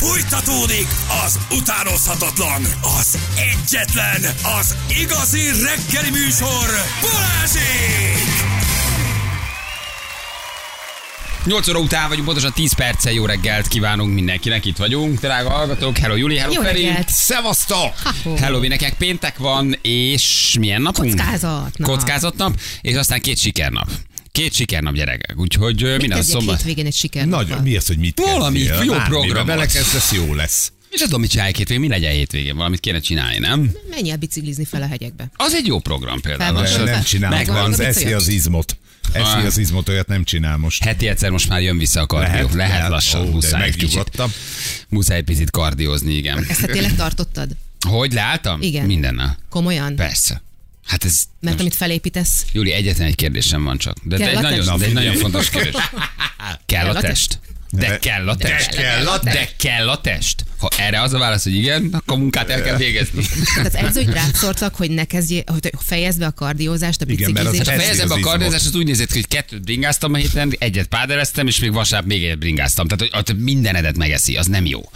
Fújtatódik az utánozhatatlan, az egyetlen, az igazi reggeli műsor, Balázsék! 8 óra után vagyunk, pontosan 10 perccel jó reggelt kívánunk mindenkinek, itt vagyunk, drága hallgatók. Hello Juli, hello Jó Feri. reggelt. Szevasztok! Hello, nekek péntek van, és milyen napunk? Kockázatnap. Kockázatnap, és aztán két sikernap. Két sikernap gyerekek, úgyhogy Mit minden szombat. hétvégén egy siker. Nagyon, mi az, hogy mit Valami kezdjél? jó Bármibe program. Belekezdesz, jó lesz. És tudom, mit csinálják hétvégén, mi legyen hétvégén, valamit kéne csinálni, nem? Menj el biciklizni fel a hegyekbe. Az egy jó program például. Fel van Nem csinál, megvan. az eszi az izmot. Eszi az izmot, olyat nem csinál most. Heti egyszer most már jön vissza a kardió. Lehet, lehet, lehet. lassan, Ó, muszáj egy kicsit. megnyugodtam. Muszáj picit kardiózni, igen. Ezt tényleg tartottad? Hogy leálltam? Igen. Mindennel. Komolyan? Persze. Hát ez... Mert most- amit felépítesz, Júli, egyetlen egy kérdésem van csak. De, de Kell egy, a nagyon, test? de egy Na, nagyon fontos kérdés. Kell a a test? De De- kell a test. kell a De kell a test. Ha erre az a válasz, hogy igen, akkor munkát el kell végezni. tehát az edzőid rászortak, hogy ne kezdjél, hogy fejezd be a kardiózást, a biciklizést. Ha Eszi fejezem be a kardiózást, az úgy nézett ki, hogy kettőt bringáztam a héten, egyet pádereztem, és még vasárnap még egyet bringáztam. Tehát, hogy ott mindenedet megeszi, az nem jó.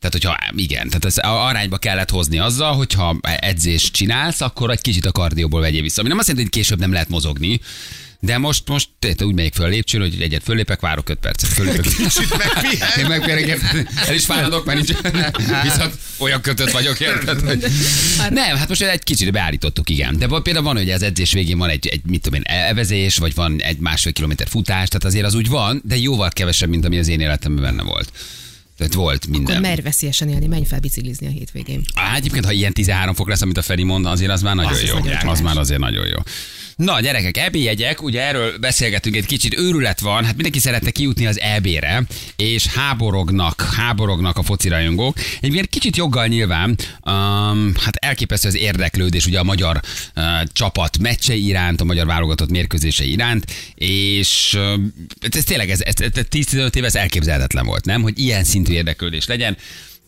Tehát, hogyha igen, tehát ez a arányba kellett hozni azzal, hogyha edzést csinálsz, akkor egy kicsit a kardióból vegyél vissza. Ami nem azt jelenti, hogy később nem lehet mozogni, de most, most tehát úgy megyek föl a lépcsőn, hogy egyet fölépek, várok öt percet. Fölépek. Kicsit megpihen. Én megpérek, el is fáradok, mert nincs, viszont olyan kötött vagyok, érted? Hogy... Nem, hát most egy kicsit beállítottuk, igen. De van- például van, hogy az edzés végén van egy, egy mit tudom én, evezés, vagy van egy másfél kilométer futás, tehát azért az úgy van, de jóval kevesebb, mint ami az én életemben benne volt. Tehát volt Akkor minden. merj veszélyesen élni, menj fel biciklizni a hétvégén. Á, egyébként, ha ilyen 13 fok lesz, amit a Feri mond, azért az már nagyon Az jó. Az csodás. már azért nagyon jó. Na, gyerekek, EB jegyek, ugye erről beszélgetünk egy kicsit, őrület van, hát mindenki szeretne kijutni az EB-re, és háborognak, háborognak a foci rajongók. Egyébként kicsit joggal nyilván, um, hát elképesztő az érdeklődés ugye a magyar uh, csapat meccse iránt, a magyar válogatott mérkőzése iránt, és uh, ez tényleg ez, ez, ez 10-15 éve ez elképzelhetetlen volt, nem? Hogy ilyen szintű érdeklődés legyen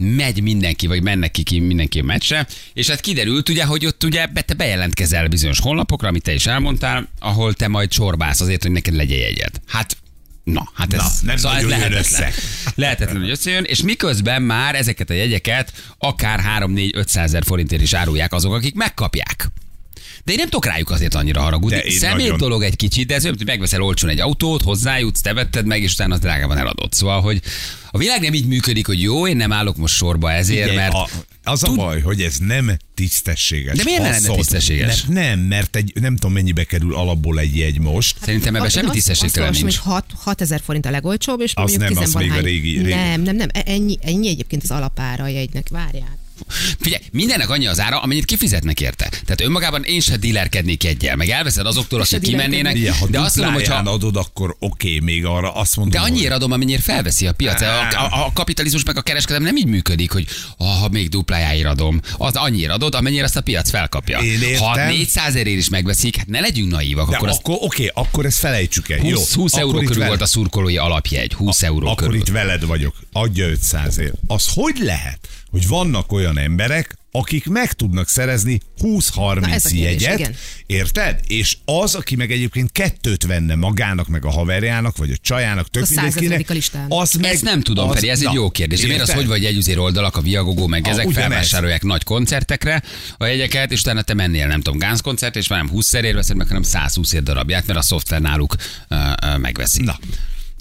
megy mindenki, vagy mennek ki, ki mindenki a meccsre, és hát kiderült ugye, hogy ott ugye be- te bejelentkezel bizonyos honlapokra, amit te is elmondtál, ahol te majd csorbálsz azért, hogy neked legyen jegyed. Hát Na, hát ez, Na, nem szóval ez lehetetlen. össze. Lehetetlen, hogy összejön, és miközben már ezeket a jegyeket akár 3-4-500 ezer forintért is árulják azok, akik megkapják. De én nem tudok rájuk azért annyira haragudni. Szemét nagyon- dolog egy kicsit, de ez olyan, hogy megveszel olcsón egy autót, hozzájutsz, te vetted meg, és utána az drágában eladott. Szóval, hogy a világ nem így működik, hogy jó, én nem állok most sorba ezért, Figyelj, mert a, az a tud- baj, hogy ez nem tisztességes. De miért ne lenne tisztességes? Mert nem, mert egy, nem tudom mennyibe kerül alapból egy jegy most. Szerintem ebben Azt- semmi azt- tisztességtelen azt nincs. olvasom, hogy 6, ezer forint a legolcsóbb, és Az mondjuk nem, az még a régi- régi. Nem, nem, nem, ennyi, ennyi egyébként az alapára a jegynek, várjál. Figyelj, mindennek annyi az ára, amennyit kifizetnek érte. Tehát önmagában én se dílerkednék egyel, meg elveszed azoktól, akik kimennének, ha de azt mondom, hogy ha, adod, akkor oké, még arra azt mondom, de annyira adom, amennyire felveszi a piac. A, a, a kapitalizmus meg a kereskedelem nem így működik, hogy ah, ha még duplájáért adom, az annyira adod, amennyire azt a piac felkapja. Én értem. Ha 400 ezerért is megveszik, hát ne legyünk naívak, De akkor az akkor oké, akkor ezt felejtsük el. 20, 20 euró akkor körül veled- volt a szurkolói alapjegy. 20 euró Akkor körül. itt veled vagyok. Adja 500 ér. Az hogy lehet, hogy vannak olyan emberek, akik meg tudnak szerezni Na, 20-30 ez a kérdés, jegyet, igen. érted? És az, aki meg egyébként kettőt venne magának, meg a haverjának, vagy a csajának, tök A mindenkinek, 150. listán. az meg... Ezt nem tudom, az, Feri, ez egy na, jó kérdés. De miért az, érted? hogy vagy jegyüzér oldalak, a Viagogó, meg Ah, ezek felvásárolják nagy koncertekre a jegyeket, és utána te mennél, nem tudom, Gánz koncert, és már nem 20 szerért veszed meg, hanem 120 ér darabját, mert a szoftver náluk uh, uh, megveszi. Na.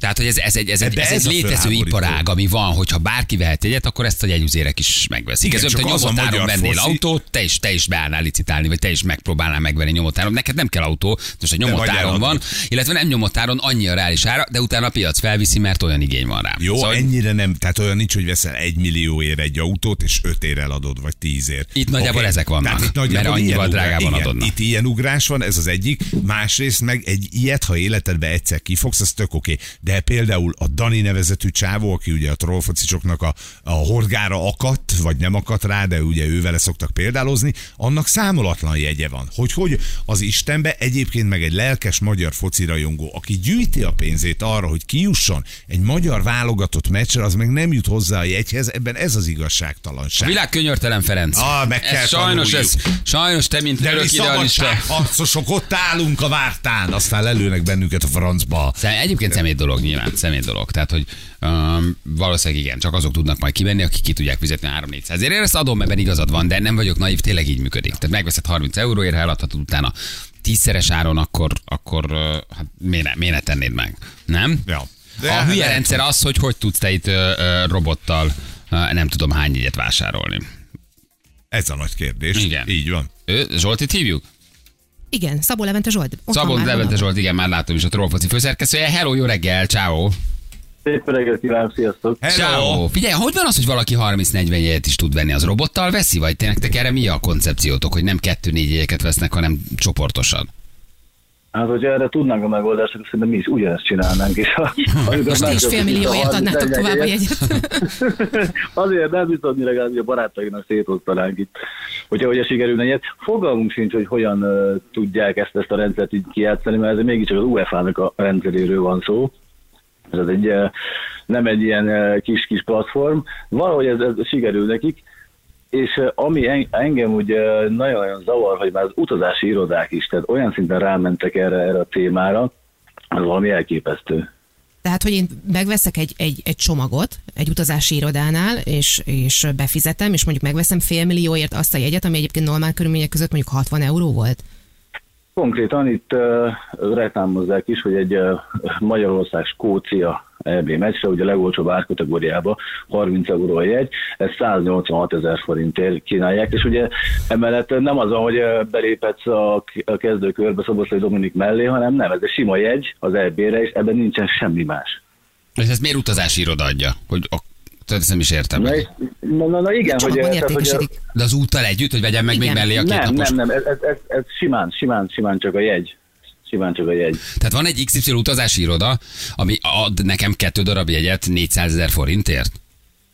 Tehát, hogy ez, ez egy, ez egy, ez egy létező iparág, ami van, hogyha bárki vehet egyet, akkor ezt a jegyüzérek is megveszik. Igen, ez olyan, hogy nyomotáron vennél foci- autót, te is, te is beállnál licitálni, vagy te is megpróbálnál megvenni nyomotáron. Neked nem kell autó, most a nyomotáron van, illetve nem nyomotáron annyi a reális ára, de utána a piac felviszi, mert olyan igény van rá. Jó, Szóval- ennyire nem, tehát olyan nincs, hogy veszel egy millió ér egy autót, és öt ér eladod, vagy tíz ér. Itt nagyjából Oké? ezek vannak, Tehát itt nagyjából mert annyival drágában adodnak. Itt ilyen ugrás van, ez az egyik. Másrészt meg egy ilyet, ha életedbe egyszer kifogsz, az tök oké. De például a Dani nevezetű csávó, aki ugye a trollfocicsoknak a, a horgára akadt, vagy nem akadt rá, de ugye ő vele szoktak példálozni, annak számolatlan jegye van. Hogy hogy az Istenbe egyébként meg egy lelkes magyar foci rajongó, aki gyűjti a pénzét arra, hogy kijusson egy magyar válogatott meccsre, az meg nem jut hozzá a jegyhez, ebben ez az A igazságtalanság. világ könyörtelen, Ferenc. Ah, meg kell ez sajnos, ez, sajnos te, mint De mi örök idealista. szabadságharcosok ott állunk a vártán, aztán lelőnek bennünket a francba. Szem- Egyébként szemét dolog. Nyilván, személy dolog. Tehát, hogy um, valószínűleg igen, csak azok tudnak majd kivenni, akik ki tudják fizetni a 3-400 ezért. Én ezt adom, ebben igazad van, de nem vagyok naív, tényleg így működik. Tehát megveszed 30 euróért, ha eladhatod utána tízszeres áron, akkor, akkor hát miért, ne, miért ne tennéd meg? Nem? Ja. De a hülye rendszer az, hogy hogy tudsz te itt uh, uh, robottal uh, nem tudom hány jegyet vásárolni. Ez a nagy kérdés. Igen. Így van. Ő, Zsoltit hívjuk? Igen, Szabó Levente Zsolt. Ott már, Levente. Zsolt, igen, már látom is a Trollfoci főszerkesztője. Hello, jó reggel, ciao. Szép reggelt kívánok, sziasztok! Ciao. Figyelj, hogy van az, hogy valaki 30-40 jegyet is tud venni? Az robottal veszi, vagy te nektek erre mi a koncepciótok, hogy nem kettő-négy jegyeket vesznek, hanem csoportosan? Hát, hogyha erre tudnánk a megoldást, akkor szerintem mi is ugyanezt csinálnánk. És ha, Most ti is fél millióért adnátok tovább a jegyet. Azért nem biztos, hogy legalább a barátainak szétosztanánk itt, hogyha, hogyha sikerülne ilyet. Fogalmunk sincs, hogy hogyan uh, tudják ezt, ezt a rendszert így kijátszani, mert ez mégiscsak az UEFA-nak a rendszeréről van szó. Ez egy, uh, nem egy ilyen uh, kis-kis platform. Valahogy ez, ez sikerül nekik, és ami en- engem ugye nagyon-nagyon zavar, hogy már az utazási irodák is, tehát olyan szinten rámentek erre, erre a témára, az valami elképesztő. Tehát, hogy én megveszek egy, egy, egy csomagot egy utazási irodánál, és, és befizetem, és mondjuk megveszem fél millióért azt a jegyet, ami egyébként normál körülmények között mondjuk 60 euró volt. Konkrétan itt uh, reklámozzák is, hogy egy uh, Magyarország-Skócia EB meccsre, ugye a legolcsóbb árkategóriába 30 euró a jegy, ezt 186 ezer forintért kínálják, és ugye emellett nem az, hogy beléphetsz a kezdőkörbe Szoboszlai Dominik mellé, hanem nem, ez egy sima jegy az EB-re, és ebben nincsen semmi más. És ezt miért utazási iroda adja? Hogy a, tehát ezt nem is értem. Na, és- na, na, na igen, hogy, tehát, hogy. De az úttal együtt, hogy vegyem meg még Igen. mellé a két nem, napos? nem, nem, ez, ez, ez, simán, simán, simán csak a jegy. Simán csak a jegy. Tehát van egy XY utazási iroda, ami ad nekem kettő darab jegyet 400 ezer forintért?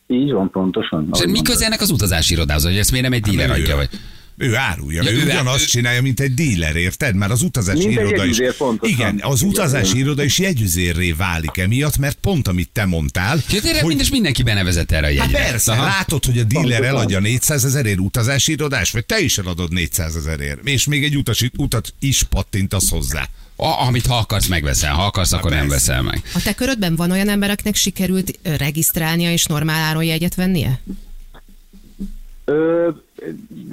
Így van, pontosan. És mi köze ennek az utazási irodához, hogy ezt miért nem egy díler mert ő- adja? Vagy? Ő árulja, Ja, ő, ő- ugyanazt ő- csinálja, mint egy díler, érted? Már az utazási Mint egy iroda is. jegyüzér, pontosan. Igen, az utazási igen. iroda is jegyüzérré válik emiatt, mert pont amit te mondtál. Ja, tényleg mindes mindenki benevezett erre a Hát jegyre. persze, Aha. látod, hogy a díler eladja 400 ezerért utazási irodás, vagy te is eladod 400 ezerért, és még egy utas, utat is pattintasz hozzá. A, amit ha akarsz, megveszel. Ha akarsz, akkor nem veszel meg. A te körödben van olyan ember, akinek sikerült regisztrálnia és normál áron jegyet vennie? Ö,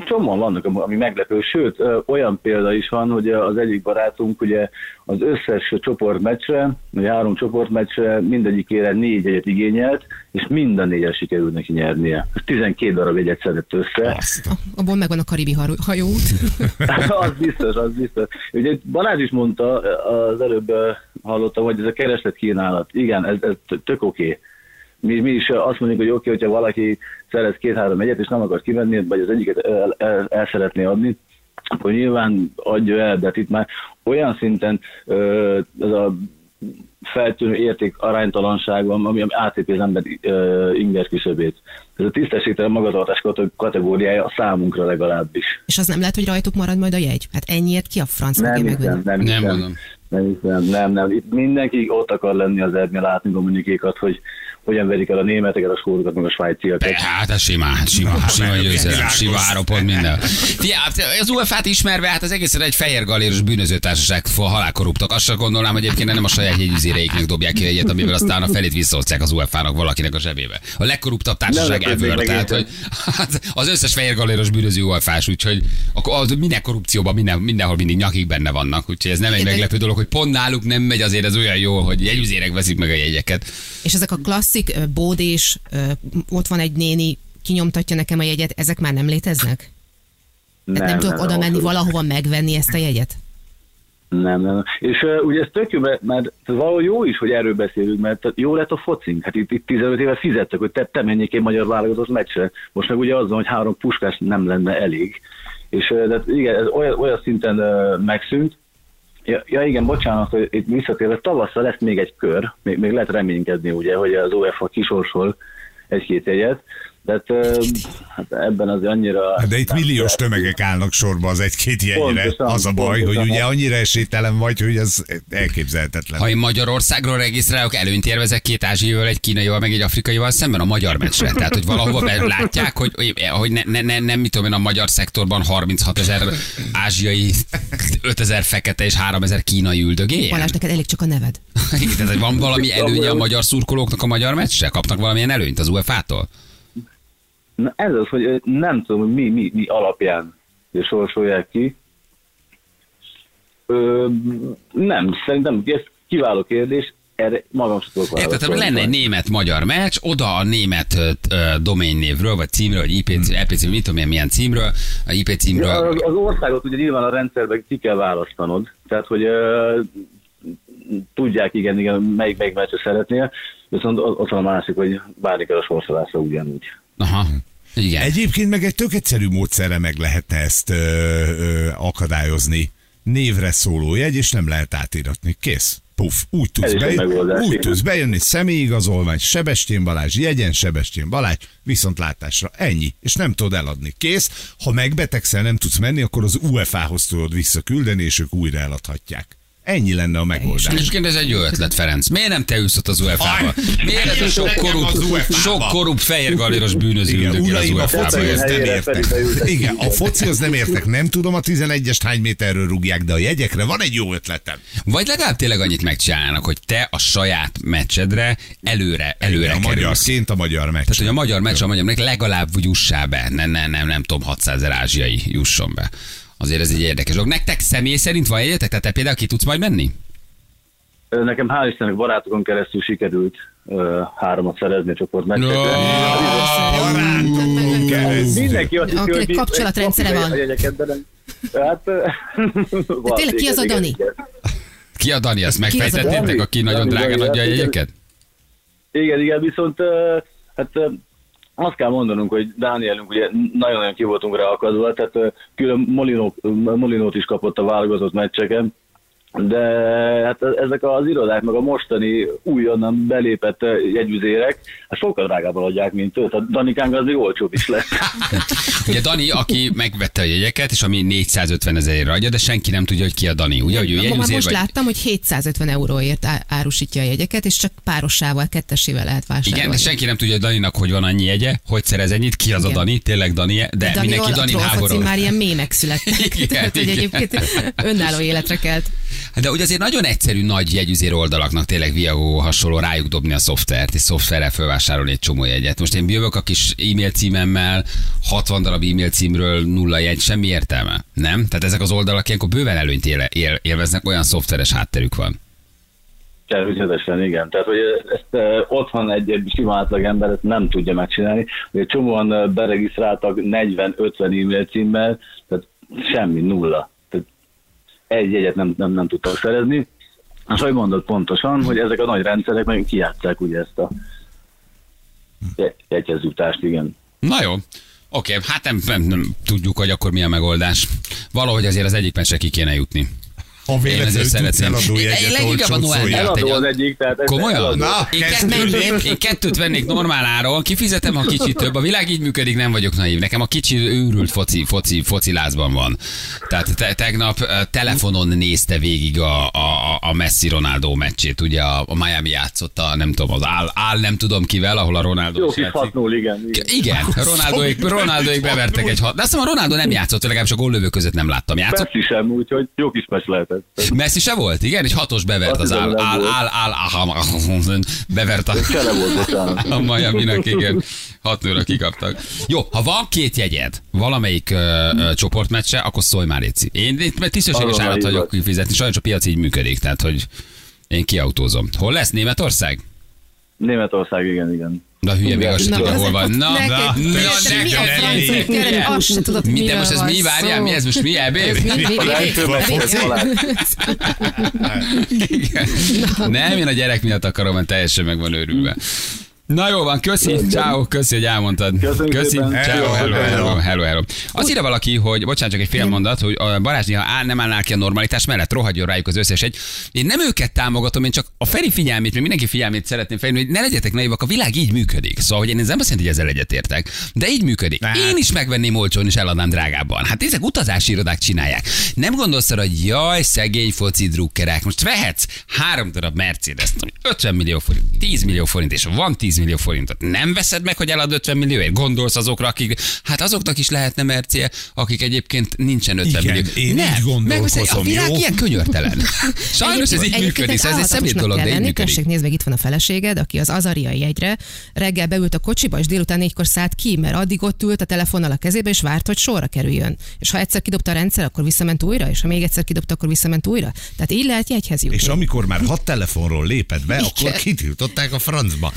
csomóan vannak, ami meglepő, sőt, ö, olyan példa is van, hogy az egyik barátunk ugye az összes csoportmeccsre, vagy három csoportmeccsre mindegyikére négy egyet igényelt, és minden négyet sikerült neki nyernie. 12 darab egyet szedett össze. Ah, Abból megvan a karibi hajóút. az biztos, az biztos. Ugye Balázs is mondta, az előbb hallottam, hogy ez a kereslet kínálat. Igen, ez, ez tök oké. Okay. Mi, mi is azt mondjuk, hogy oké, okay, hogyha valaki szerez két-három egyet, és nem akar kivenni, vagy az egyiket el, el, el szeretné adni, akkor nyilván adja el, de hát itt már olyan szinten ö, ez a feltűnő érték aránytalanság van, ami átépi az ember inger küszöbét. Ez a tisztességtelen magatartás kate- kategóriája a számunkra legalábbis. És az nem lehet, hogy rajtuk marad majd a jegy? Hát ennyiért ki a franc Nem hiszem, megvenni? nem Nem hiszem. mondom. Nem hiszem, nem, nem. Itt mindenki ott akar lenni az ebben látni Dominikékat, hogy hogyan verik el a németeket, a skórokat, meg a svájciakat. Hát ez simán, simán, sima győzelem, sima három pont minden. Fia, hát az UEFA-t ismerve, hát az egészen egy fehér galéros bűnözőtársaság halálkorruptok. Azt sem gondolnám, hogy egyébként nem a saját jegyüzéreiknek dobják ki egyet, amivel aztán a felét visszaosztják az UEFA-nak valakinek a zsebébe. A legkorruptabb társaság Nem ever, meg tehát hogy hát az összes fehér galéros bűnöző UEFA-s, úgyhogy akkor az minden korrupcióban minden, mindenhol mindig nyakig benne vannak, úgyhogy ez nem egy meglepő dolog, hogy pont náluk nem megy, azért ez olyan jó, hogy jegyüzérek veszik meg a jegyeket. És ezek a klasszik bódés, ott van egy néni, kinyomtatja nekem a jegyet, ezek már nem léteznek? Nem, nem, nem tudok oda menni valahova megvenni ezt a jegyet? Nem, nem. És uh, ugye ez tök jó, mert, mert valahol jó is, hogy erről beszélünk, mert jó lett a focink. Hát itt, itt 15 éve fizettek, hogy te, te menjék egy magyar válogatott meccsre. Most meg ugye az van, hogy három puskás nem lenne elég. És uh, de igen, ez olyan, olyan szinten uh, megszűnt. Ja, ja, igen, bocsánat, hogy itt visszatérve, tavasszal lesz még egy kör, még, még lehet reménykedni, ugye, hogy az UEFA kisorsol egy-két jegyet, de hát, ebben az annyira... Hát De itt milliós tömegek állnak sorba az egy-két jegyre. Pontosan, Az a baj, hogy pontosan. ugye annyira esélytelen vagy, hogy ez elképzelhetetlen. Ha én Magyarországról regisztrálok, előnyt érvezek két ázsiaival, egy kínaival, meg egy afrikaival szemben a magyar meccsre. Tehát, hogy valahova látják, hogy, hogy ne, ne, ne, nem mit tudom én, a magyar szektorban 36 ezer ázsiai 5000 fekete és 3000 kínai üldögéljen? Balázs, neked elég csak a neved. Igen, tehát hogy van valami előnye a magyar szurkolóknak a magyar meccsre? Kapnak valamilyen előnyt az UEFA-tól? Na ez az, hogy nem tudom, hogy mi, mi, mi alapján sorsolják ki. Ö, nem, szerintem ez kiváló kérdés, erre magam sem tudok Érted, tehát lenne egy német-magyar meccs, oda a német domainnévről, vagy címről, vagy IP, Hmm. EP címről, mit tudom én, milyen címről, a IP Ja, címről. az, az országot ugye nyilván a rendszerben ki kell választanod, tehát hogy ö, tudják igen, igen, melyik, melyik meccset szeretnél, viszont ott van a másik, hogy várni kell a sorsolásra ugyanúgy. Aha, igen. Egyébként meg egy tök egyszerű módszerre meg lehetne ezt ö, ö, akadályozni. Névre szóló jegy, és nem lehet átíratni. Kész. Puff. Úgy tudsz, Ez is egy be, megoldás, úgy tudsz bejönni, személyigazolvány, Sebestyén Balázs, jegyen Sebestyén Balázs, viszontlátásra. Ennyi. És nem tudod eladni. Kész. Ha megbetegszel, nem tudsz menni, akkor az UEFA-hoz tudod visszaküldeni, és ők újra eladhatják. Ennyi lenne a megoldás. Egyébként ez egy jó ötlet, Ferenc. Miért nem te ülsz ott az UEFA-ba? Miért ez a sok korrupt, az sok korrupt fehérgaléros bűnöző Igen, az uraim, a UEFA-ba? focihoz nem értek. Igen, a focihoz nem értek. Nem tudom a 11-est hány méterről rúgják, de a jegyekre van egy jó ötletem. Vagy legalább tényleg annyit megcsinálnak, hogy te a saját meccsedre előre, előre a kerülsz. magyarként a magyar meccs. Tehát, hogy a magyar meccs, a magyar legalább úgy jussál be. Nem, nem, nem, nem tudom, 600 ezer ázsiai jusson be. Azért ez egy érdekes dolog. Nektek személy szerint van egyetek? Tehát te például ki tudsz majd menni? Nekem hál' Istennek barátokon keresztül sikerült ö, háromat szerezni a csoport Barátokon keresztül. Mindenki azt hiszi, hogy kapcsolatrendszere van. Hát, tényleg ki az a Dani? Ki a Dani? Azt megfejtettétek, aki nagyon drágán Dani, adja a igen. jegyeket? Igen, igen, viszont hát azt kell mondanunk, hogy Dánielünk ugye nagyon-nagyon ki voltunk rá akadva, tehát külön Molinó, Molinót is kapott a válogatott meccseken, de hát ezek az irodák, meg a mostani újonnan belépett jegyüzérek, hát sokkal drágábban adják, mint ő. Tehát Danikánk az még olcsóbb is lesz. Ugye Dani, aki megvette a jegyeket, és ami 450 ezerért adja, de senki nem tudja, hogy ki a Dani. Ugye, hogy ő Ma- jegyüzér most vagy? láttam, hogy 750 euróért árusítja a jegyeket, és csak párossával, kettesével lehet vásárolni. Igen, de senki nem tudja, hogy Daninak hogy van annyi jegye, hogy szerez ennyit, ki az a Igen. Dani, tényleg Dani, de Daniról mindenki a Dani háború. már ilyen mémek születtek. Igen, Tehát, hogy egyébként önálló életre kelt. De ugye azért nagyon egyszerű nagy jegyüzér oldalaknak tényleg Viago hasonló rájuk dobni a szoftvert, és szoftverrel felvásárolni egy csomó jegyet. Most én jövök a kis e-mail címemmel, 60 darab e-mail címről nulla jegy, semmi értelme. Nem? Tehát ezek az oldalak ilyenkor bőven előnyt éle, él, élveznek, olyan szoftveres hátterük van. Természetesen igen. Tehát, hogy ezt uh, otthon egy, egy sima átlag ember ezt nem tudja megcsinálni. Ugye csomóan uh, beregisztráltak 40-50 e-mail címmel, tehát semmi, nulla. Egy jegyet nem, nem, nem tudtak szerezni. És ahogy mondod pontosan, hogy ezek a nagy rendszerek meg kijátszák ugye ezt a je- jegyezjutást, igen. Na jó. Oké, hát nem, nem, nem, tudjuk, hogy akkor mi a megoldás. Valahogy azért az egyik meccsre ki kéne jutni. Ha Én véletlenül tudsz eladó jegyet, a olcsót. Eladó az egyik, tehát ez Komolyan? Na, Én kettőt, én kettőt vennék normál áron, kifizetem, ha kicsit több. A világ így működik, nem vagyok naív. Nekem a kicsi őrült foci, foci, focilázban van. Tehát te, tegnap telefonon nézte végig a, a, a Messi Ronaldo meccsét. Ugye a, a Miami játszotta, nem tudom, az áll, áll nem tudom kivel, ahol a Ronaldo Jó is kis játszik. 6 igen. igen. Igen, Ronaldoék, Ronaldoék bevertek egy hat. De azt hiszem, a Ronaldo nem játszott, legalábbis a góllövő között nem láttam. Játszott? Messi sem, úgyhogy jó kis meccs lehetett. Messi se volt? Igen, egy hatos bevert az áll, áll, áll, áll, áll, bevert a, Csere volt, bocsánat. a Miami-nak, igen. Hat nőre kikaptak. Jó, ha van két jegyed valamelyik ö, ö, csoportmeccse, akkor szólj már Léci. Én itt mert tisztességes hívlak. vagyok kifizetni, sajnos a piac így működik, tehát hogy én kiautózom. Hol lesz Németország? Németország, igen, igen. De a hülye még azt sem tudja, hol van. Na, na, na, milyen neked francia azt se tudod, Mi, most ez mi? Várjál, mi ez most mi? EB? Ez mi- mi- mi- mi- Első mi- meccs mi- volt Balázs. Igen. Nem, én a gyerek miatt akarom, mert teljesen meg van őrülve. Na jó van, köszi, ciao, köszi, hogy elmondtad. Köszönjük köszi, ciao, Hello, hello, hello, hello. hello. Azt írja valaki, hogy, bocsánat, csak egy fél mondat, hogy a Balázs néha áll, nem állnál ki a normalitás mellett, rohadjon rájuk az összes egy. Én nem őket támogatom, én csak a Feri figyelmét, még mindenki figyelmét szeretném felhívni, hogy ne legyetek naivak, a világ így működik. Szóval, hogy én ez nem azt jelenti, hogy ezzel egyetértek, de így működik. Hát. Én is megvenném olcsón és eladnám drágábban. Hát ezek utazási irodák csinálják. Nem gondolsz arra, hogy jaj, szegény foci drukkerek. Most vehetsz három darab Mercedes, 50 millió forint, 10 millió forint, és van 10 10 millió forintot. Nem veszed meg, hogy elad 50 millióért? Gondolsz azokra, akik, hát azoknak is lehetne mercie, akik egyébként nincsen 50 Igen, millió. én nem, megveszed- a világ jó? ilyen könyörtelen. Sajnos ez így működik, egy ez egy szemét dolog, de lenni. működik. Tessék, nézd meg, itt van a feleséged, aki az azariai jegyre reggel beült a kocsiba, és délután négykor szállt ki, mert addig ott ült a telefonnal a kezébe, és várt, hogy sorra kerüljön. És ha egyszer kidobta a rendszer, akkor visszament újra, és ha még egyszer kidobta, akkor visszament újra. Tehát így lehet jegyhez jutni. És amikor már hat telefonról lépett be, Igen. akkor kitiltották a francba.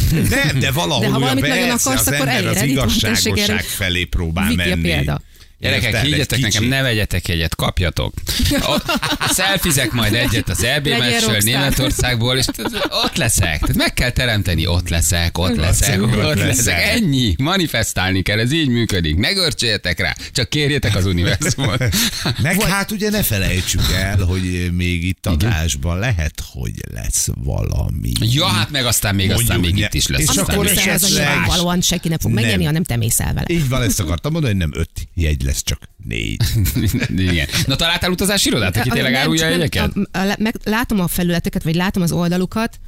Nem, de valahol De ha olyan valamit nagyon persze, akarsz, az akkor ember az igazságosság felé próbál Viki a menni. példa. Gyerekek, Érted? Higgyetek nekem, ne vegyetek egyet, kapjatok. A- Szelfizek majd egyet az EB meccsről. Németországból, és ott leszek. Tehát meg kell teremteni, ott leszek, ott leszek, Ott ott leszek. Ennyi. Manifestálni kell, ez így működik. Ne görcséljetek rá, csak kérjétek az univerzumot. Meg hát ugye ne felejtsük el, hogy még itt adásban lehet, hogy lesz valami. Ja, hát meg aztán még, aztán Mondjuk, még ne- itt is lesz. és aztán akkor még. Esetleg- az nyilvánvalóan senki nem fog Nem. megnyerni, ha nem te mész el vele. Így van, ezt akartam mondani, hogy nem öt jegy lesz, csak négy. Igen. Na találtál utazási irodát, aki tényleg árulja jegyeket? a- a- meg, látom a felületeket, vagy látom az oldalukat.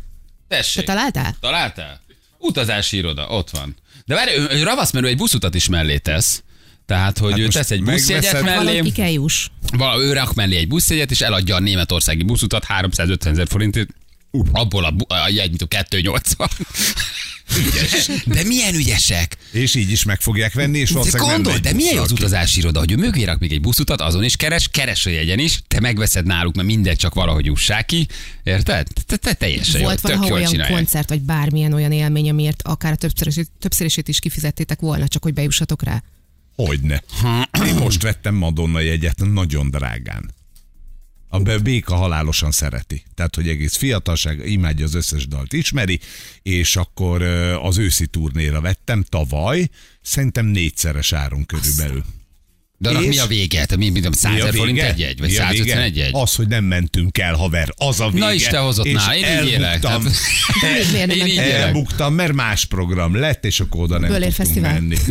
Te Tessék. találtál? Találtál? Utazási iroda, ott van. De várj, ő, ő ravasz, mert ő egy buszutat is mellé tesz. Tehát, hogy Hát ő tesz egy buszjegyet mellé, Valahogy ő rak mellé egy buszjegyet, és eladja a németországi buszutat 350 ezer forintért. Uh, abból a, a jegy, mint a 280. Ügyes. De milyen ügyesek? És így is meg fogják venni, és valószínűleg nem gondolj, de milyen az utazási iroda, hogy ő mögé rak még egy buszutat, azon is keres, keres a jegyen is, te megveszed náluk, mert mindegy, csak valahogy jussák ki. Érted? Te, te teljesen Volt jó, valaha olyan csinálják. koncert, vagy bármilyen olyan élmény, amiért akár a többszörösét, többszörösét is kifizettétek volna, csak hogy bejussatok rá. Hogyne. Én most vettem Madonna jegyet nagyon drágán. A béka halálosan szereti. Tehát, hogy egész fiatalság, imádja az összes dalt, ismeri, és akkor az őszi turnéra vettem tavaly, szerintem négyszeres áron körülbelül. De annak És? mi a vége? Tehát mi, mi, 100 Mi a ezer forint egy jegy? Vagy Mi a 151 vége? jegy? Az, hogy nem mentünk el, haver, az a vége. Na is te hozott És nála, én így élek. elbuktam. Miért nem Én így élek. Elbuktam, mert más program lett, és akkor oda nem Bölér tudtunk menni. Egy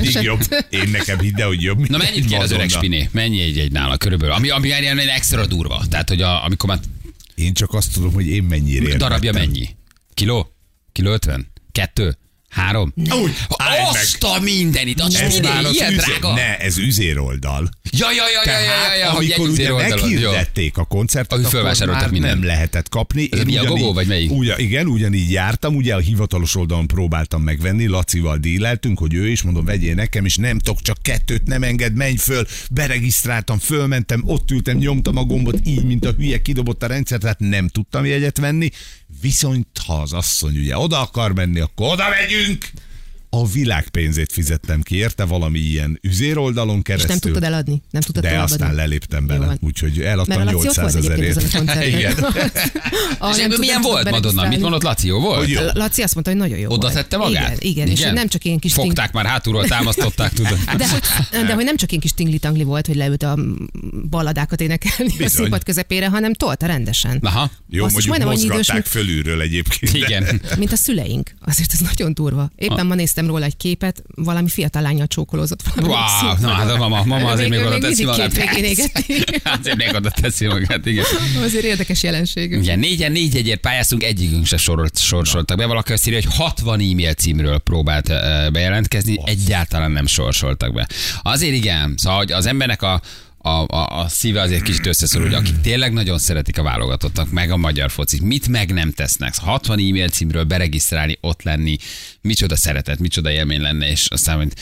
Mindig jobb. Én nekem hidd hogy jobb. Na mennyit egy kér az öreg spiné? Mennyi egy egy nála körülbelül? Ami, ami ilyen extra durva. Tehát, hogy a, amikor már Én csak azt tudom, hogy én mennyire darabja mennyi? Kiló? Kiló 50? Kettő? Három? Úgy! Azt a mindenit! A Ez már az ilyen üzé... drága? Ne, ez üzéroldal. Ja, ja, ja, ja, ja, ja, ja, hogy amikor ugye meghirdették a koncertet, Ahogy akkor már mindent. nem lehetett kapni. Ez mi, a Gogó, vagy melyik? Ugyan, igen, ugyanígy jártam, ugye a hivatalos oldalon próbáltam megvenni, Lacival díleltünk, hogy ő is, mondom, vegyél nekem, és nem tudok, csak kettőt nem enged, menj föl, beregisztráltam, fölmentem, ott ültem, nyomtam a gombot, így, mint a hülye, kidobott a rendszer, tehát nem tudtam jegyet venni. Viszont ha az asszony ugye oda akar menni, akkor oda megyünk! A világ pénzét fizettem ki, érte valami ilyen üzéroldalon És keresztül. nem tudtad eladni? Nem tudtad De továbbadni? aztán leléptem bele, úgyhogy Mert eladtam a Laci ott 800 volt egyébként ezerért. ezen a. Igen. Ah, És nem ebből milyen volt Madonna? Mit mondott Laci? Jó volt? Jó. Laci azt mondta, hogy nagyon jó Oda volt. tette magát? Igen, igen, és hogy nem csak ilyen kis ting- Fogták már hátulról, támasztották, tudod. de hogy, de hogy nem csak ilyen kis tingli-tangli volt, hogy leült a balladákat énekelni a Bizony. színpad közepére, hanem tolta rendesen. Aha. Jó, Azt mondjuk idős, mozgatták mint- fölülről egyébként. Igen. Mint a szüleink. Azért ez nagyon durva. Éppen ma néztem róla egy képet, valami fiatal lányal csókolózott. valami Wow, na hát a mama, mama azért még Még- oda teszi magát. Azért még oda teszi magát, igen. Azért érdekes jelenség. Igen, négyen négy egyért pályáztunk, egyikünk se sorolt, sorsoltak be. Valaki azt írja, hogy 60 e-mail címről próbált bejelentkezni, egyáltalán nem sorsoltak be. Azért igen, szóval hogy az embernek a a, a, a szíve azért kicsit összeszorul, hogy akik tényleg nagyon szeretik a válogatottak, meg a magyar focit, mit meg nem tesznek. 60 e-mail címről beregisztrálni, ott lenni, micsoda szeretet, micsoda élmény lenne, és aztán, hogy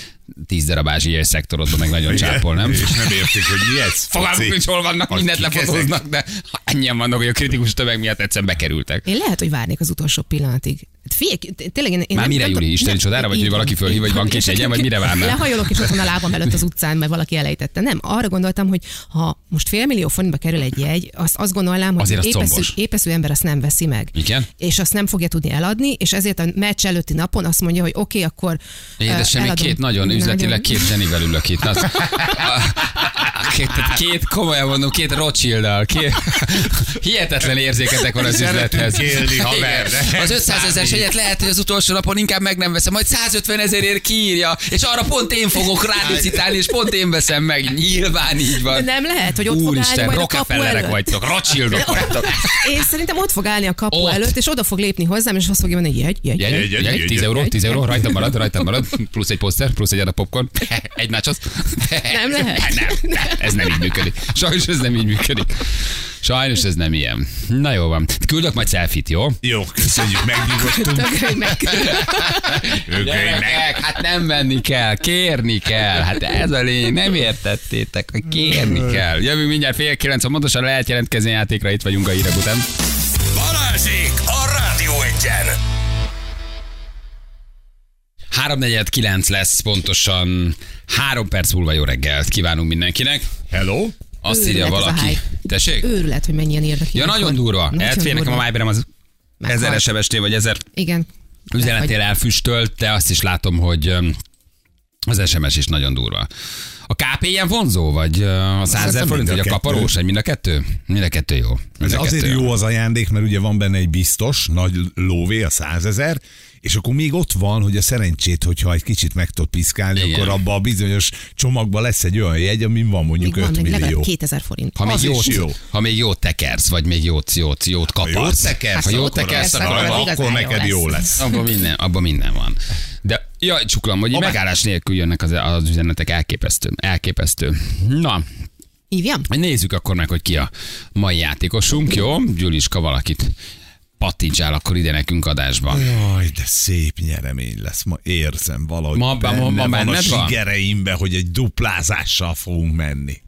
10 darab ázsiai szektorodban meg nagyon Igen. csápol, nem? És nem értik, hogy mi ez? Fogalmuk nincs, hol vannak, mindent lefotóznak, de ennyien vannak, hogy a kritikus tömeg miatt egyszerűen bekerültek. Én lehet, hogy várnék az utolsó pillanatig. Figyelj, tényleg én, én Már mire, Júli? Isteni csodára, vagy hogy valaki fölhív, vagy van kis egyen, vagy mire várnál? Lehajolok, és ott van a lábam előtt az utcán, mert valaki elejtette. Nem, arra gondoltam, hogy ha most félmillió forintba kerül egy jegy, azt, azt gondolnám, hogy Azért az épeszű, épeszű ember azt nem veszi meg. Igen? És azt nem fogja tudni eladni, és ezért a meccs előtti napon azt mondja, hogy oké, okay, akkor Édesem, még eladom. két nagyon üzletileg két zsenivel ülök itt. Az, Két, két komolyan mondom, két rothschild két, hihetetlen érzéketek van az üzlethez. élni, haver, de Az 500 ezer egyet lehet, hogy az utolsó napon inkább meg nem veszem, majd 150 ezerért kiírja, és arra pont én fogok rálicitálni, és pont én veszem meg. Nyilván így van. Nem lehet, hogy ott fog állni Úristen, majd a kapu előtt. vagytok, Rothschildok vagytok. Én szerintem ott fog állni a kapu Ott. előtt, és oda fog lépni hozzám, és azt fogja mondani, jegy, jegy. Jegy, Jegy, jegy, jegy, jegy, 10 jegy. euró, 10 euró, rajtam marad, rajtam marad, plusz egy poszter, plusz egy adag popcorn, egy nachos. Nem lehet. Nem, nem, ez nem így működik. Sajnos ez nem így működik. Sajnos ez nem ilyen. Na jó van. Küldök majd selfit, jó? Jó, köszönjük, megnyugodtunk. Meg. Ökölj meg. Gyerekek, hát nem venni kell, kérni kell. Hát ez a lény, nem értettétek, hogy kérni kell. Jövünk mindjárt fél kilenc, pontosan lehet jelentkezni játékra, itt vagyunk a hírek után. Balázsék a Rádió Egyen! 3.49 lesz pontosan három perc múlva jó reggelt kívánunk mindenkinek. Hello? Azt Őrület írja ez a valaki. Tessék? Őrület, hogy mennyien írnak. Ja, nagyon durva. Nekem a májberem az Meghalt. ezer SMS-t vagy ezer Igen. üzenetél elfüstölt, de azt is látom, hogy az SMS is nagyon durva. A KP ilyen vonzó, vagy a 100 ezer Szerintem forint, vagy a a kaparós, vagy mind a kettő? Mind a kettő jó. Mind Ez azért kettő jó az ajándék, mert ugye van benne egy biztos, nagy lóvé, a százezer, és akkor még ott van, hogy a szerencsét, hogyha egy kicsit meg tudod piszkálni, Igen. akkor abban a bizonyos csomagban lesz egy olyan jegy, amin van mondjuk Még van 5 még legalább millió. 2000 forint. Ha még, jót, jó. ha még jót tekersz, vagy még jót, jót, jót Ha kaparsz. jót tekersz, ha jót akkor tekersz, akkor, akkor akkor, akkor jó neked jó lesz. lesz. abban minden, abban minden van. De jaj, csuklam, hogy megállás nélkül jönnek az, az üzenetek, elképesztő. Elképesztő. Na, Hívjam? Nézzük akkor meg, hogy ki a mai játékosunk, jó? Gyuliska valakit pattintsál akkor ide nekünk adásba. Jaj, de szép nyeremény lesz. Ma érzem valahogy Ma- ma- benne ma van a benned van? sigereimbe, hogy egy duplázással fogunk menni.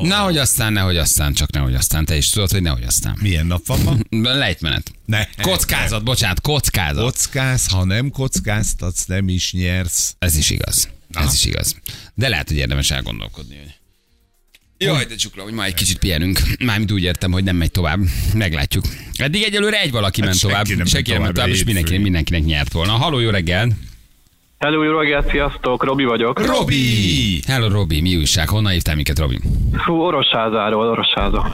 Nehogy aztán, nehogy aztán, csak nehogy aztán. Te is tudod, hogy nehogy aztán. Milyen nap van ma? Lejtmenet. Ne. Kockázat, bocsánat, kockázat. Kockáz, ha nem kockáztatsz, nem is nyersz. Ez is igaz. Ez is igaz. De lehet, hogy érdemes elgondolkodni, hogy... Jaj, de csukla, hogy ma egy kicsit pihenünk. Mármint úgy értem, hogy nem megy tovább. Meglátjuk. Eddig egyelőre egy valaki Hát ment senki tovább. nem Senki nem ment tovább, és hétfőn. mindenkinek, nyert volna. Haló, jó reggel! Hello, jó reggelt, sziasztok, Robi vagyok. Robi! Hello, Robi, mi újság? Honnan hívtál minket, Robi? Fú, Orosházáról, Orosháza.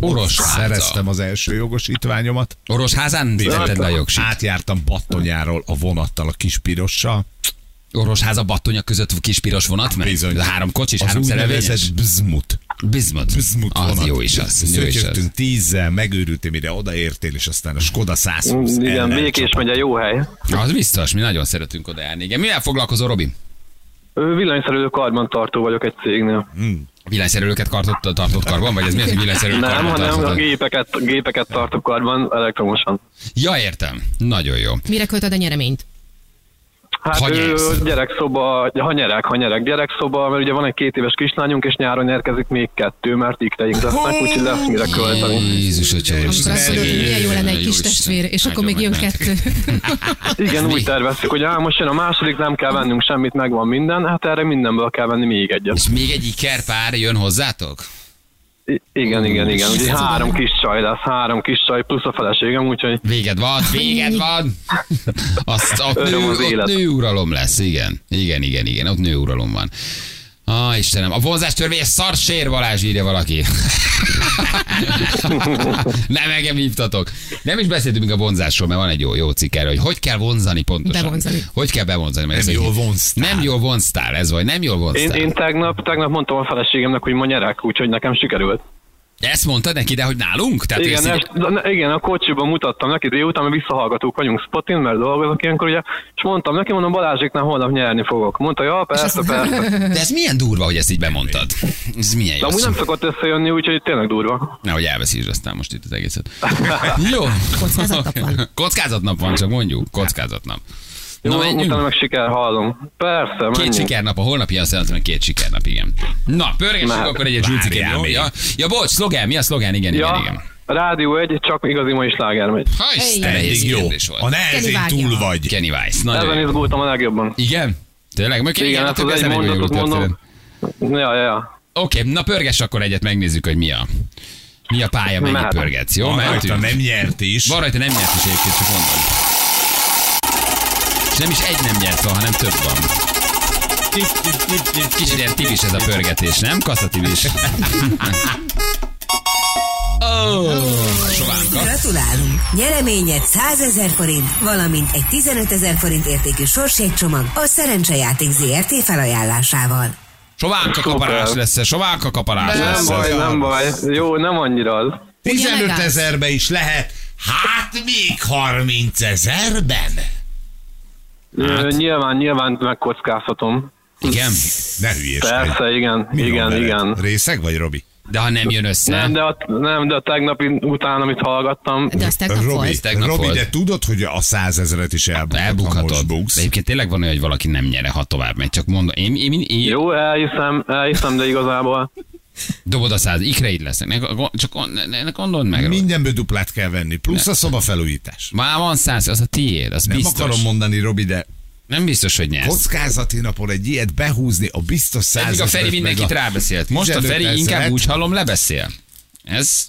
Orosháza. Szereztem az első jogosítványomat. Orosházán le a jogsit. Átjártam Battonyáról a vonattal a kis pirossal. Orosháza battonya között kispiros vonat ment? Bizony. Három kocsis, Az három szerelvényes? úgynevezett bzmut. Bizmut. Bzmut Az vonat. jó is az. Szötyögtünk tízzel, megőrültél, mire odaértél, és aztán a Skoda 120 Igen, Békés csapott. megye jó hely. Az biztos, mi nagyon szeretünk oda járni. Igen, mivel foglalkozol, Robi? Ő Villanyszerelő karbantartó vagyok egy cégnél. Villanyszerelőket tartott, tartott karban, vagy ez mi az, hogy villanyszerelő Nem, hanem a tartott? gépeket, gépeket tartok karban elektromosan. Ja, értem. Nagyon jó. Mire költöd a nyereményt? Hát Ha ő gyerekszoba, ha nyerek, ha nyerek, gyerekszoba, mert ugye van egy két éves kislányunk, és nyáron érkezik még kettő, mert ikteink lesznek, úgyhogy lesz mire költeni. Jézus, hogy Amikor azt mondod, hogy milyen jó lenne egy kis testvér, és akkor még jön kettő. Igen, úgy terveztük, hogy á, most jön a második, nem kell vennünk semmit, megvan minden, hát erre mindenből kell venni még egyet. És még egy ikerpár jön hozzátok? Igen, igen, igen. Ugye három kis csaj lesz, három kis csaj plusz a feleségem, úgyhogy Véged van, véged van. Azt, ott, nő, az ott élet. nőuralom lesz, igen. Igen, igen, igen, ott nőuralom van. Ah, Istenem, a vonzás törvénye szar sér Balázs írja valaki. Nem engem hívtatok. Nem is beszéltünk még a vonzásról, mert van egy jó, jó cikk erről, hogy hogy kell vonzani pontosan. Bevonzani. Hogy kell bevonzani? mert Nem jól vonztál. Nem jól vonztál, ez vagy, nem jól én, vonztál. én tegnap, tegnap mondtam a feleségemnek, hogy ma nyerek, úgyhogy nekem sikerült. Ezt mondtad neki, de hogy nálunk? Tehát Igen, ezt így- de- igen, a kocsiban mutattam neki délután, mert visszahallgatók vagyunk Spotin, mert dolgozok ilyenkor, ugye, és mondtam neki, mondom, Balázséknál holnap nyerni fogok. Mondta, ja, persze, persze. De ez milyen durva, hogy ezt így bemondtad. Ez milyen De jó. amúgy nem szokott összejönni, úgyhogy tényleg durva. Nehogy elveszítsd aztán most itt az egészet. Jó. Kockázatnap van. Kockázatnap van, csak mondjuk. Kockázatnap. Jó, Na, utána menjünk. meg siker hallom. Persze, Két menjünk. sikernap, a holnapi azt jelenti, hogy két sikernap, igen. Na, pörgessük akkor egyet Várjál jó? még. Ja, ja, bocs, szlogán, mi a szlogán? Igen, igen, Ja, igen. Rádió egy, csak igazi mai sláger megy. Ha, Isten, Eddig jó. kérdés A volt. nehezén túl vagy. Kenny Weiss, nagyon Ezen izgultam a legjobban. Igen? Tényleg? Meg Igen, igen, hát az egy mondatot mondom. Ja, ja, ja. Oké, na pörgess akkor egyet, megnézzük, hogy mi a, mi a pálya, mennyit pörgetsz, jó? Van rajta, nem nyert is. Van rajta nem nyert is egyébként, csak mondom. Nem is egy nem nyert van, hanem több van. Kicsit ilyen tibis ez a pörgetés, nem? Kassa tibis. Oh, sovánka. Gratulálunk! Nyereményed 100 ezer forint, valamint egy 15 ezer forint értékű sorsjegycsomag a Szerencsejáték ZRT felajánlásával. Sovánka kaparás lesz, sovánka kaparás Nem lesz. baj, nem baj. Jó, nem annyira az. 15 megállsz? ezerbe is lehet. Hát még 30 ezerben? Hát. Nyilván, nyilván megkockáztatom. Igen, Ne hülyéskedj. Persze, igen, Mi igen, veled? igen. Részeg vagy, Robi? de ha nem jön össze. Nem, de a, nem, de a tegnapi után, amit hallgattam, De az tegnap Robi, volt. tegnap Robi volt. de tudod, hogy a 100 ezeret is Elbukhatod. De egyébként tényleg van olyan, hogy valaki nem nyere, ha tovább megy. Csak mondom, én, én, én, én jó, elhiszem, elhiszem, de igazából dobod a száz, ikreid lesznek. Ne, csak ne, ne, ne gondold meg. Mindenből duplát kell venni, plusz a szobafelújítás. Már van száz, az a tiéd, az Nem biztos. akarom mondani, Robi, de Nem biztos, hogy nyersz. kockázati napon egy ilyet behúzni, a biztos száz Eddig a Feri mindenkit a rábeszélt. Most a 15 Feri inkább úgy hallom, lebeszél. Ez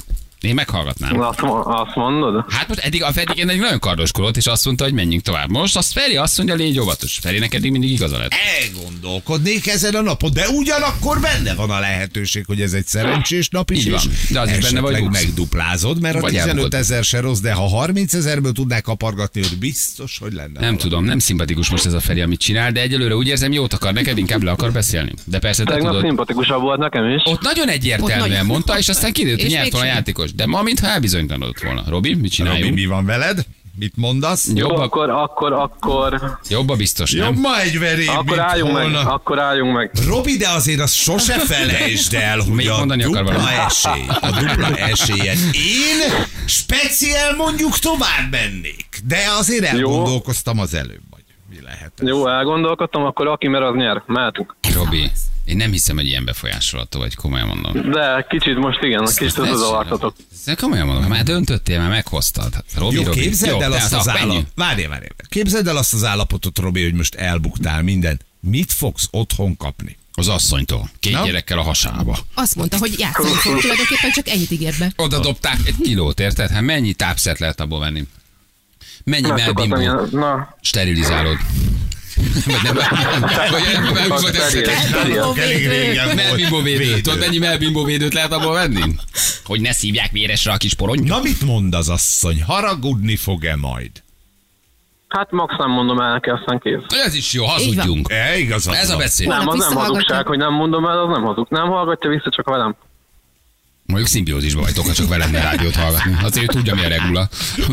én meghallgatnám. azt, azt mondod? Hát most eddig a Feri egy nagyon kardoskolott, és azt mondta, hogy menjünk tovább. Most azt Feri azt mondja, légy óvatos. Ferinek eddig mindig igaza lett. Elgondolkodnék ezen a napon, de ugyanakkor benne van a lehetőség, hogy ez egy szerencsés nap is, Így van, de az is benne vagy megduplázod, mert a Vagy 15 elbukod. ezer se rossz, de ha 30 ezerből tudnák kapargatni, hogy biztos, hogy lenne. Nem valami. tudom, nem szimpatikus most ez a Feri, amit csinál, de egyelőre úgy érzem, jót akar neked, inkább le akar beszélni. De persze te tudod. szimpatikusabb volt nekem is. Ott nagyon egyértelműen mondta, és aztán kiderült, hogy nyert a mégsem. De ma, mintha elbizonytalanodott volna. Robi, mit Robi, csináljunk? mi van veled? Mit mondasz? Jobb Jó, akkor, akkor, akkor, jobb a biztos, Jobb nem? ma egy veréb, akkor mint álljunk meg, holnap. akkor álljunk meg. Robi, de azért azt sose felejtsd el, hogy Még a dupla esély, a dupla esélyet. Én speciál mondjuk tovább mennék, de azért elgondolkoztam az előbb, hogy mi lehet. ez. Jó, elgondolkodtam, akkor aki mer, az nyer. Mehetünk. Robi, én nem hiszem, hogy ilyen befolyásolható vagy, komolyan mondom. De kicsit most igen, kicsit Ne zavartatok. Komolyan mondom, már döntöttél, már meghoztad. Robi, Jó, Robi. képzeld el tehát azt az állapotot. Várjál, várjál. Képzeld el azt az állapotot, Robi, hogy most elbuktál mindent. Mit fogsz otthon kapni? Az asszonytól. Két Na? gyerekkel a hasába. Azt mondta, hogy játszani fog, tulajdonképpen csak ennyit ígért be. Oda dobták egy kilót, érted? Hát mennyi tápszert lehet abból venni? Mennyi melbimbó sterilizálod? Elég védő. Tudod, mennyi melbimbó védőt lehet abból venni? Hogy ne szívják véresre a kis porony? Na mit mond az asszony? Haragudni fog-e majd? hát max nem mondom el neki, aztán kész. Ez is jó, hazudjunk. E, igazad Ez a van. beszéd. Nem, az nem hazugság, hogy nem mondom el, az nem hazug. Nem hallgatja vissza, csak velem. Mondjuk szimbiózisban vagytok, ha csak velem ne rádiót hallgatni. Azért tudja, mi a regula.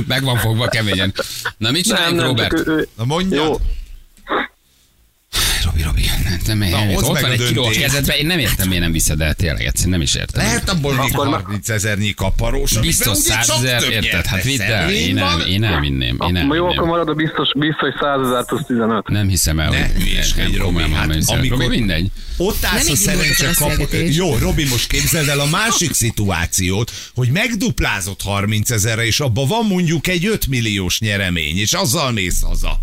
Meg van fogva keményen. Na mit csináljunk, Robert? ő, Na mondjad. Jó, Nem, nem, nem, hozd ott meg van egy kiló a kezedbe, én nem értem, miért nem viszed el, tényleg, egyszerűen nem is értem. Lehet abból ma- 30 ezernyi kaparós, Biztos ugye csak százezer, több érted? Hát vidd el, én, nem, én elvinném, én akkor, jó, akkor marad a biztos, biztos 100 ezer plusz 15. Nem hiszem el, Ne hogy nem, Robi, hát amikor- mindegy. Ott állsz Nem a szerencse beszélgetés. Jó, Robi, most képzeld el a másik szituációt, hogy megduplázott 30 ezerre, és abban van mondjuk egy 5 milliós nyeremény, és azzal mész haza.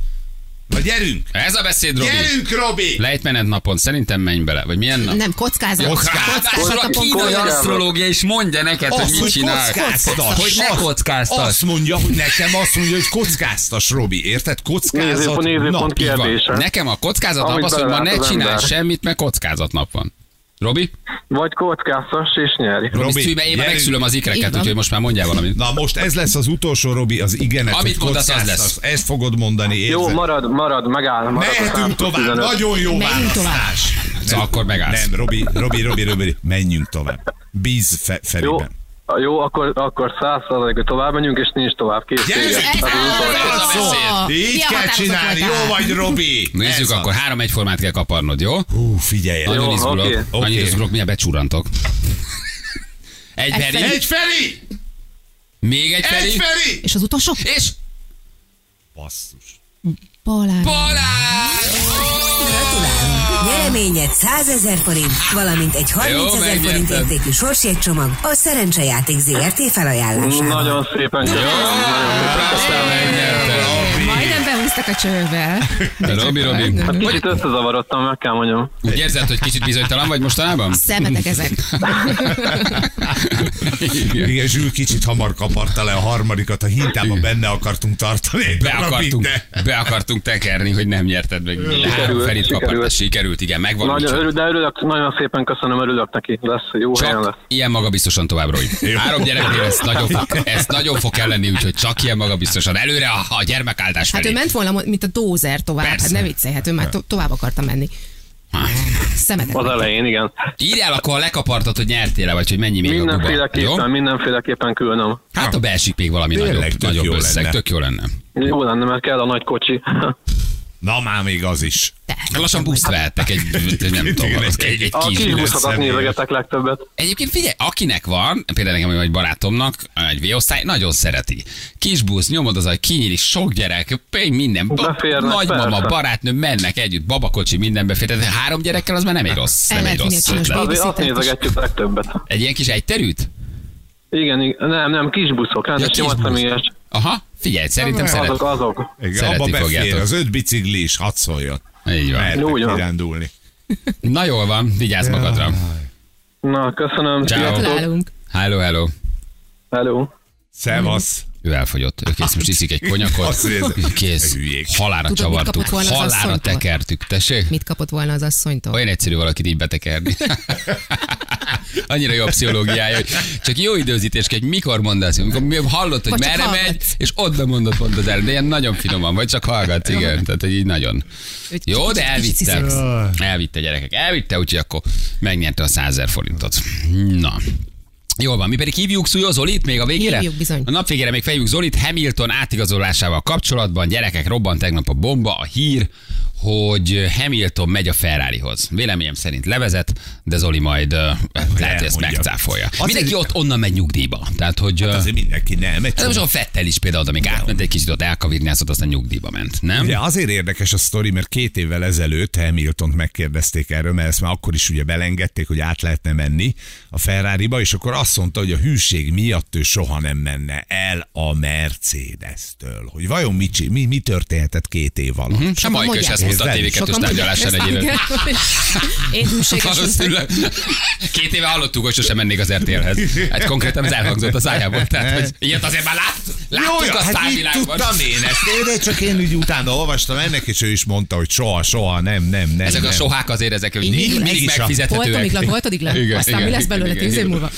Na gyerünk! Ez a beszéd, Robi. Gyerünk, Robi! Lejtmenet napon, szerintem menj bele. Vagy milyen nap? Nem, kockázat. Ráadásul Kockázat a kockázat. asztrológia is mondja neked, hogy Azt, mit hogy csinál. kockáztas. Hogy ne kockáztas. Azt mondja, hogy nekem azt mondja, hogy kockáztas, Robi. Érted? Kockázat. Nézőpont, nézőpont Na, Így van. kérdése. Nekem a kockázat nap az, hogy ma ne csinálj semmit, mert kockázat nap van. Robi? Vagy kockáztas és nyeri. Robi, Robi, szülj be, én megszülöm az ikreket, úgyhogy most már mondjál valamit. Na most ez lesz az utolsó, Robi, az igenet, Amit mondasz, az lesz. Ezt fogod mondani, érzed? Jó, marad, marad, megáll. Marad a 100 Mehetünk tovább, 15. nagyon jó Menjünk választás. Szóval akkor megállsz. Nem, Robi, Robi, Robi, Robi, menjünk tovább. Bíz fe, Feriben. jó, akkor, akkor 100 hogy tovább menjünk, és nincs tovább. Kész beszéd. Így kell csinálni, jó vagy, Robi? Nézzük akkor, három egyformát kell kaparnod, jó? Hú, figyelj el. Nagyon Jó, izgulok. Nagyon izgulok, milyen becsúrantok. Egy Egy Feri, Egy Feri! még egy Egy Feri, Feri! És az utolsó? és Basszus. Balázs. Balázs! Gratulálunk! Nyereményed 100 ezer forint, valamint egy 30 ezer forint értékű sorsjegycsomag a Szerencsejáték ZRT felajánlásával. Nagyon szépen köszönöm. Aztán megnyerted. Majdnem Belenéztek a csőbe. Robi, Robi. Hát kicsit összezavarodtam, meg kell mondjam. Úgy érzed, hogy kicsit bizonytalan vagy mostanában? Szemetek ezek. Igen. Igen, Zsül kicsit hamar kaparta le a harmadikat, a hintában benne akartunk tartani. Be akartunk, de- be akartunk tekerni, hogy nem nyerted meg. Három Ferit kapart, sikerült. sikerült, igen, megvan. Nagyon örül, de örülök, nagyon szépen köszönöm, örülök neki. Lesz, jó helyen lesz. Csak ilyen magabiztosan tovább, Roy. Három gyereknél ez nagyon, fog, ez nagyon fog kell lenni, úgyhogy csak ilyen magabiztosan. Előre a, a gyermekáldás Hát felé. ő ment volna, mint a dózer tovább. Persze. Hát ne viccelj, hát ő már to- tovább akarta menni. Szemetek. Az elején, igen. Írjál akkor, ha lekapartad, hogy nyertél vagy hogy mennyi még a guba. Jó? Mindenféleképpen, mindenféleképpen különöm. Hát ha beesik még valami Tényleg, nagyobb, tök nagyobb jó összeg, lenne. tök jó lenne. Jó lenne, mert kell a nagy kocsi. Na már még az is. Te. Lassan buszt vehettek egy, nem tudom, Igen, egy, egy, egy A kis kis busz. buszokat nézegetek legtöbbet. Egyébként figyelj, akinek van, például nekem vagy barátomnak, egy V-osztály, nagyon szereti. Kis busz, nyomod az, hogy kinyílik, sok gyerek, minden, ba- Beférnek, nagymama, persze. barátnő mennek együtt, babakocsi, minden befér. Tehát három gyerekkel az már nem egy rossz, nem egy rossz. Azért azt nézegetjük legtöbbet. Egy ilyen kis egyterűt? Igen, igen, nem, nem, kis buszok, rendes, kis ja, busz. személyes. Aha, figyelj, szerintem Azok, szeret. Azok, azok. Igen, abba befér, fogjátok. az öt bicikli is, hadd szóljon. Így van. Mertek kirándulni. Na jól van, vigyázz magadra. Na, köszönöm. Ciao. Hello, hello. Hello. Szevasz. Ő elfogyott. Ő kész, most iszik egy konyakot. Kész. Halára Tudod, csavartuk. Halára tekertük. Tessék? Mit kapott volna az asszonytól? Olyan egyszerű valakit így betekerni. Annyira jó a pszichológiája, hogy csak jó időzítés kell, hogy mikor mondasz, amikor mi- hallod, hogy Vagy merre megy, hallgatsz. és ott bemondod pont az el, de ilyen nagyon finoman, vagy csak hallgatsz, igen, tehát hogy így nagyon. Jó, de elvitte. Elvitte gyerekek, elvitte, úgyhogy akkor megnyerte a 100 000 forintot. Na. Jól van, mi pedig hívjuk Szújó Zolit még a végére? Hívjuk, bizony. A nap végére még fejük Zolit Hamilton átigazolásával kapcsolatban. Gyerekek, robbant tegnap a bomba, a hír, hogy Hamilton megy a Ferrarihoz. Véleményem szerint levezet, de Zoli majd uh, lehet, hogy ezt megcáfolja. Azért- Mindenki ott onnan megy nyugdíjba. Tehát, hogy... Hát azért mindenki nem. Egy ez most a Fettel is például, oda még átment egy kicsit ott elkavirnyázott, aztán nyugdíjba ment, nem? Ugye azért érdekes a sztori, mert két évvel ezelőtt Hamiltont megkérdezték erről, mert ezt már akkor is ugye belengedték, hogy át lehetne menni a Ferrari-ba, és akkor azt mondta, hogy a hűség miatt ő soha nem menne el a Mercedes-től. Hogy vajon mi, mi, mi történhetett két év alatt. Majka is ezt mondta a Érted? TV2-s Sokan tárgyalásán egy éve. Én Valószínűleg. Két éve hallottuk, hogy sosem mennék az RTL-hez. Hát konkrétan ez elhangzott a szájából. Tehát, hogy ilyet azért már lát, láttuk Jó, a hát mit sztárvilágban. tudtam én ezt? Én de csak én úgy utána olvastam ennek, és ő is mondta, hogy soha, soha, nem, nem, nem. Ezek a sohák azért ezek, hogy mindig, mindig ez is a- megfizethetőek. Holtomiglan, holtomiglan. Igen, Aztán igen, mi lesz belőle tíz év múlva?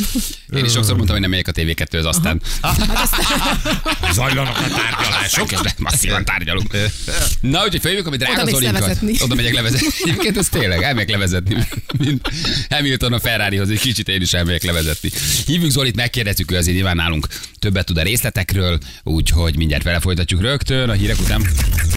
Én is sokszor mondtam, hogy nem megyek a TV2-höz, aztán Zajlanak a tárgyalások. sok, masszívan tárgyalunk. Na, úgyhogy följövök, ami drága Levezetni. Oda megyek levezetni. Egyébként ez tényleg, elmegyek levezetni. Mint Hamilton a Ferrarihoz, egy kicsit én is elmegyek levezetni. Hívjuk Zolit, megkérdezzük, ő azért nyilván nálunk többet tud a részletekről, úgyhogy mindjárt vele folytatjuk rögtön a hírek után.